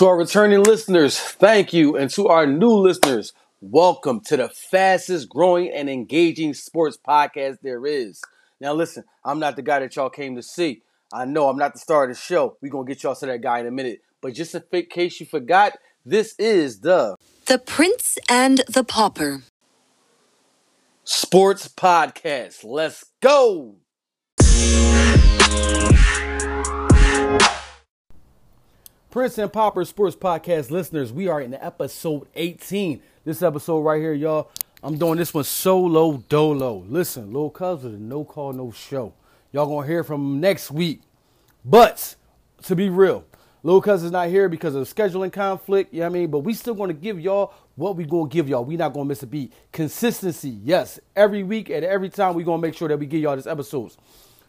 To our returning listeners, thank you. And to our new listeners, welcome to the fastest growing and engaging sports podcast there is. Now, listen, I'm not the guy that y'all came to see. I know I'm not the star of the show. We're going to get y'all to that guy in a minute. But just in case you forgot, this is the The Prince and the Pauper Sports Podcast. Let's go. Prince and Pauper Sports Podcast listeners, we are in episode 18. This episode right here, y'all, I'm doing this one solo dolo. Listen, with a no call, no show. Y'all gonna hear from him next week. But to be real, Lil Cuz is not here because of scheduling conflict, you know what I mean? But we still gonna give y'all what we gonna give y'all. We not gonna miss a beat. Consistency, yes. Every week and every time we gonna make sure that we give y'all these episodes.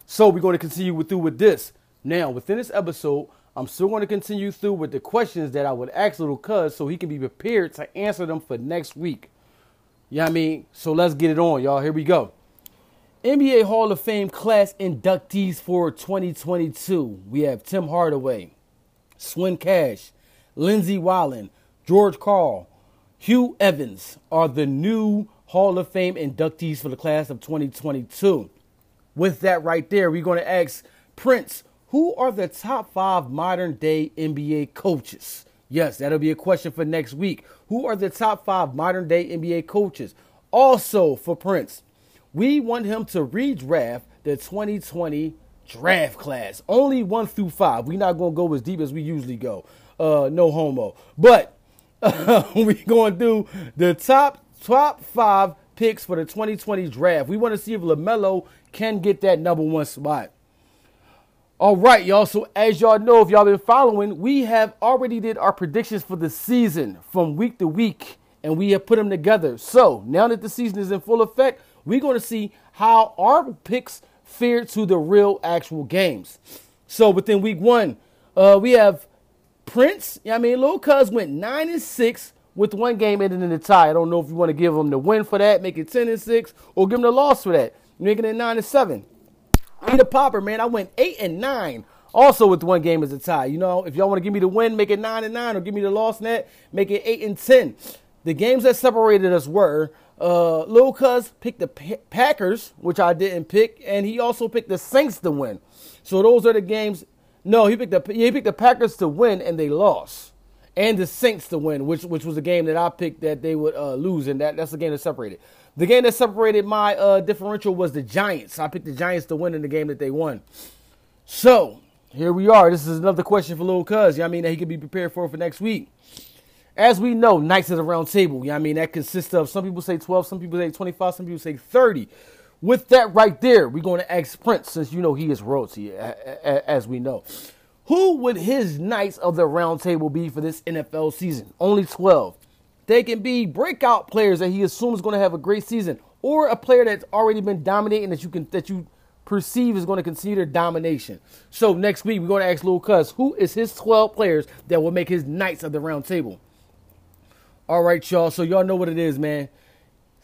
So we're gonna continue with, through with this. Now, within this episode, I'm still going to continue through with the questions that I would ask little cuz so he can be prepared to answer them for next week. You know what I mean? So let's get it on, y'all. Here we go. NBA Hall of Fame class inductees for 2022. We have Tim Hardaway, Swin Cash, Lindsay Whalen, George Karl, Hugh Evans are the new Hall of Fame inductees for the class of 2022. With that right there, we're going to ask Prince who are the top five modern day NBA coaches? Yes, that'll be a question for next week. Who are the top five modern day NBA coaches? Also, for Prince, we want him to redraft the 2020 draft class. Only one through five. We're not going to go as deep as we usually go. Uh, no homo. But uh, we're going do the top top five picks for the 2020 draft. We want to see if LaMelo can get that number one spot. All right, y'all. So as y'all know, if y'all been following, we have already did our predictions for the season from week to week, and we have put them together. So now that the season is in full effect, we're going to see how our picks fare to the real actual games. So within week one, uh, we have Prince. I mean, Lil Cuz went nine and six with one game ending in a tie. I don't know if you want to give him the win for that, make it ten and six, or give him the loss for that, making it nine and seven. Peter Pauper, man, I went eight and nine. Also with one game as a tie. You know, if y'all want to give me the win, make it nine and nine, or give me the loss net, make it eight and ten. The games that separated us were uh, Lil Cuz picked the Packers, which I didn't pick, and he also picked the Saints to win. So those are the games. No, he picked the he picked the Packers to win, and they lost, and the Saints to win, which which was a game that I picked that they would uh, lose, and that that's the game that separated. The game that separated my uh, differential was the Giants. I picked the Giants to win in the game that they won. So here we are. This is another question for Lil Cuz. You know I mean that he can be prepared for for next week. As we know, Knights of the Round Table. You know I mean that consists of some people say 12, some people say 25, some people say 30. With that right there, we're going to ask Prince, since you know he is royalty, as we know. Who would his Knights of the Round Table be for this NFL season? Only 12. They can be breakout players that he assumes is going to have a great season, or a player that's already been dominating that you can that you perceive is going to consider domination. So next week we're going to ask Lil Cuz who is his 12 players that will make his Knights of the Round Table. All right, y'all. So y'all know what it is, man.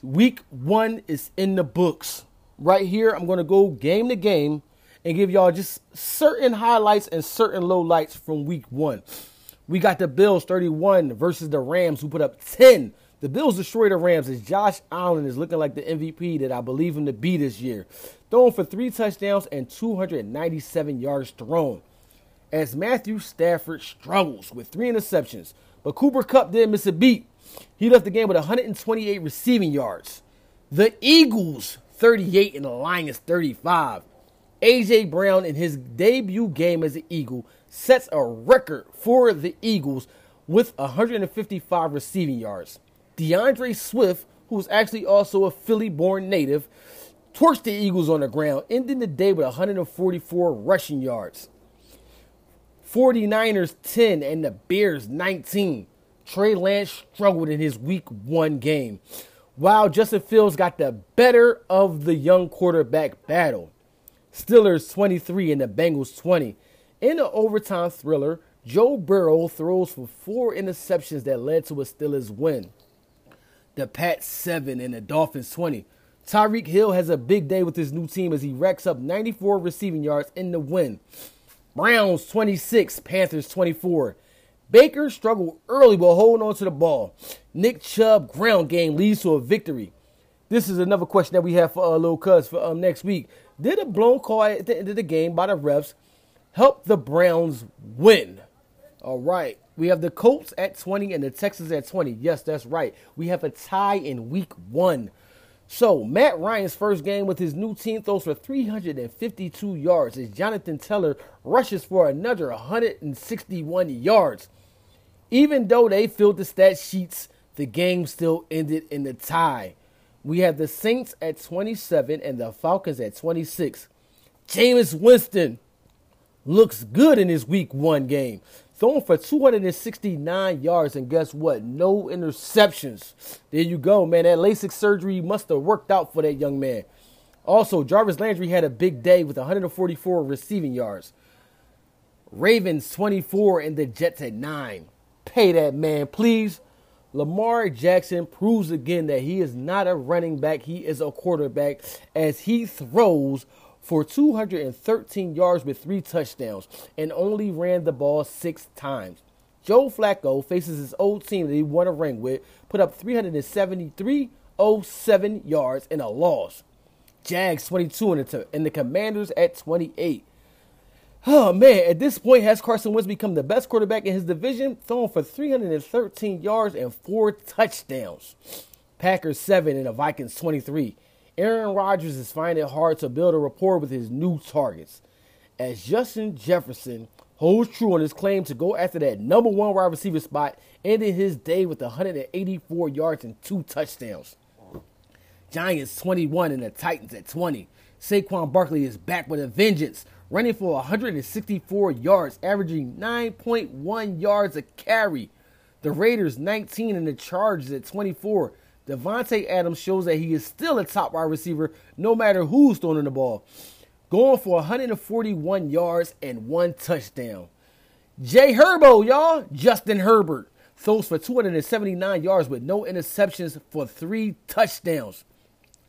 Week one is in the books. Right here, I'm going to go game to game and give y'all just certain highlights and certain lowlights from week one. We got the Bills 31 versus the Rams, who put up 10. The Bills destroyed the Rams as Josh Allen is looking like the MVP that I believe him to be this year. Throwing for three touchdowns and 297 yards thrown. As Matthew Stafford struggles with three interceptions, but Cooper Kupp didn't miss a beat. He left the game with 128 receiving yards. The Eagles 38 and the Lions 35. AJ Brown in his debut game as an Eagle sets a record for the Eagles with 155 receiving yards. D'Andre Swift, who's actually also a Philly born native, torched the Eagles on the ground, ending the day with 144 rushing yards. 49ers 10 and the Bears 19. Trey Lance struggled in his week one game, while Justin Fields got the better of the young quarterback battle. Steelers 23 and the Bengals 20. In an overtime thriller, Joe Burrow throws for four interceptions that led to a Steelers win. The Pats 7 and the Dolphins 20. Tyreek Hill has a big day with his new team as he racks up 94 receiving yards in the win. Browns 26, Panthers 24. Baker struggled early while holding on to the ball. Nick Chubb ground game leads to a victory. This is another question that we have for uh, Lil Cuz for um, next week. Did a blown call at the end of the game by the refs help the Browns win? All right. We have the Colts at 20 and the Texans at 20. Yes, that's right. We have a tie in week one. So, Matt Ryan's first game with his new team throws for 352 yards as Jonathan Taylor rushes for another 161 yards. Even though they filled the stat sheets, the game still ended in a tie. We have the Saints at 27 and the Falcons at 26. Jameis Winston looks good in his week one game. Throwing for 269 yards, and guess what? No interceptions. There you go, man. That LASIK surgery must have worked out for that young man. Also, Jarvis Landry had a big day with 144 receiving yards. Ravens 24 and the Jets at 9. Pay that man, please. Lamar Jackson proves again that he is not a running back, he is a quarterback as he throws for 213 yards with three touchdowns and only ran the ball six times. Joe Flacco faces his old team that he won a ring with, put up 373.07 yards in a loss. Jags 22 and the, and the Commanders at 28. Oh man, at this point, has Carson Wentz become the best quarterback in his division, throwing for 313 yards and four touchdowns. Packers 7 and the Vikings 23. Aaron Rodgers is finding it hard to build a rapport with his new targets. As Justin Jefferson holds true on his claim to go after that number one wide receiver spot, ending his day with 184 yards and two touchdowns. Giants 21 and the Titans at 20. Saquon Barkley is back with a vengeance, running for 164 yards, averaging 9.1 yards a carry. The Raiders 19 and the Chargers at 24. Davante Adams shows that he is still a top wide receiver no matter who's throwing the ball. Going for 141 yards and one touchdown. Jay Herbo, y'all. Justin Herbert throws for 279 yards with no interceptions for three touchdowns.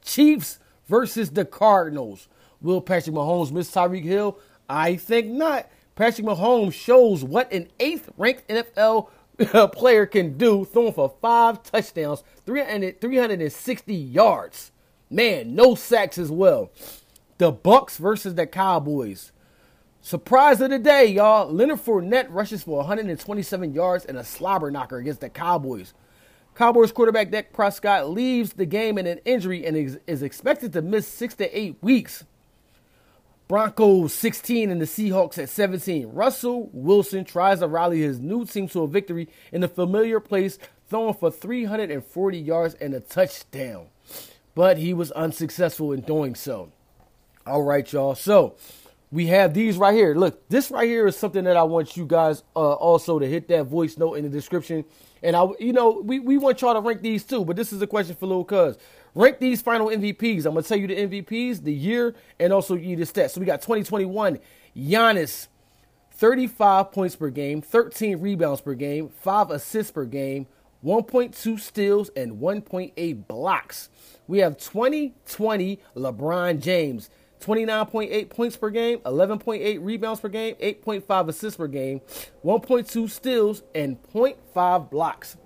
Chiefs versus the Cardinals. Will Patrick Mahomes miss Tyreek Hill? I think not. Patrick Mahomes shows what an eighth ranked NFL player can do, throwing for five touchdowns, 300, 360 yards. Man, no sacks as well. The Bucs versus the Cowboys. Surprise of the day, y'all. Leonard Fournette rushes for 127 yards and a slobber knocker against the Cowboys. Cowboys quarterback Dak Prescott leaves the game in an injury and is expected to miss six to eight weeks. Broncos 16 and the Seahawks at 17. Russell Wilson tries to rally his new team to a victory in the familiar place, throwing for 340 yards and a touchdown. But he was unsuccessful in doing so. All right, y'all. So we have these right here. Look, this right here is something that I want you guys uh, also to hit that voice note in the description. And I, you know, we, we want y'all to rank these too. But this is a question for Lil Cuz. Rank these final MVPs. I'm gonna tell you the MVPs, the year, and also you the stats. So we got 2021, Giannis, 35 points per game, 13 rebounds per game, 5 assists per game, 1.2 steals, and 1.8 blocks. We have 2020 LeBron James, 29.8 points per game, 11.8 rebounds per game, 8.5 assists per game, 1.2 steals, and 0.5 blocks.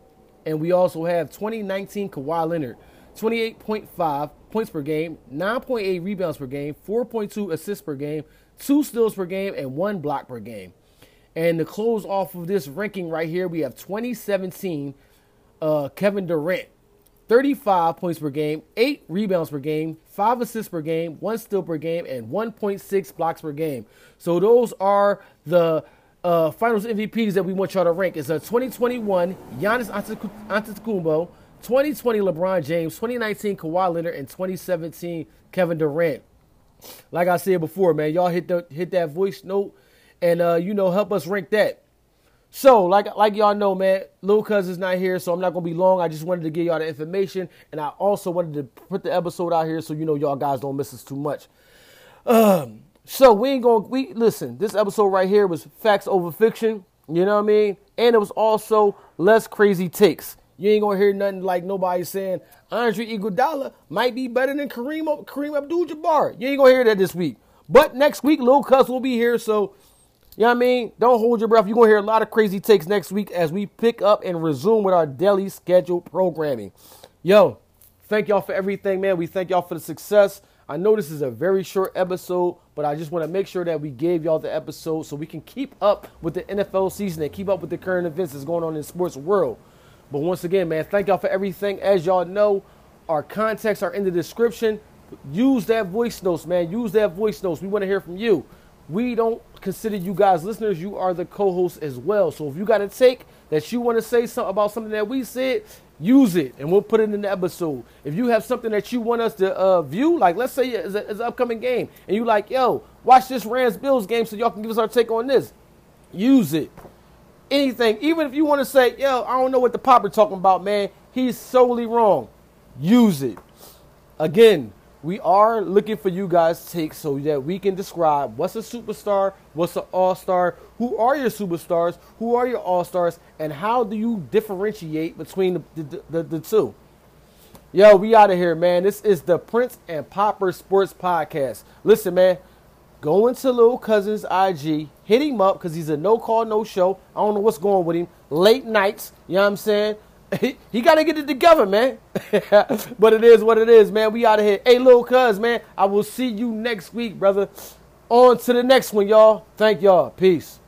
And we also have 2019 Kawhi Leonard, 28.5 points per game, 9.8 rebounds per game, 4.2 assists per game, 2 steals per game, and 1 block per game. And to close off of this ranking right here, we have 2017 uh, Kevin Durant. 35 points per game, 8 rebounds per game, 5 assists per game, 1 steal per game, and 1.6 blocks per game. So those are the uh, finals MVPs that we want y'all to rank. It's a 2021 Giannis Antetokounmpo, 2020 LeBron James, 2019 Kawhi Leonard, and 2017 Kevin Durant. Like I said before, man, y'all hit the hit that voice note and uh, you know help us rank that. So, like like y'all know, man, Lil Cuz is not here, so I'm not gonna be long. I just wanted to give y'all the information, and I also wanted to put the episode out here so you know y'all guys don't miss us too much. Um, so we ain't gonna we listen. This episode right here was facts over fiction. You know what I mean? And it was also less crazy takes. You ain't gonna hear nothing like nobody saying Andre Iguodala might be better than Kareem Kareem Abdul-Jabbar. You ain't gonna hear that this week. But next week, Lil Cuz will be here, so You know what I mean? Don't hold your breath. You're to hear a lot of crazy takes next week as we pick up and resume with our daily scheduled programming. Yo, thank y'all for everything, man. We thank y'all for the success. I know this is a very short episode, but I just want to make sure that we gave y'all the episode so we can keep up with the NFL season and keep up with the current events that's going on in the sports world. But once again, man, thank y'all for everything. As y'all know, our contacts are in the description. Use that voice notes, man. Use that voice notes. We want to hear from you. We don't consider you guys listeners. You are the co-hosts as well. So if you got a take that you want to say something about something that we said, use it and we'll put it in the episode. If you have something that you want us to uh, view, like let's say it's, a, it's an upcoming game, and you like, yo, watch this Rams Bills game so y'all can give us our take on this. Use it. Anything, even if you want to say, yo, I don't know what the Pauper talking about, man. He's solely wrong. Use it. Again, we are looking for you guys' take so that we can describe what's a superstar, what's an all star, who are your superstars, who are your all stars, and how do you differentiate between the, the, the, the two. Yo, we out of here, man. This is the Prince and Pauper Sports Podcast. Listen, man, go into Little Cousin's IG, hit him up because he's a no call, no show. I don't know what's going with him. Late nights, you know what I'm saying? he, he got to get it together, man. but it is what it is, man. We out of here. Hey, little cuz, man. I will see you next week, brother. On to the next one, y'all. Thank y'all. Peace.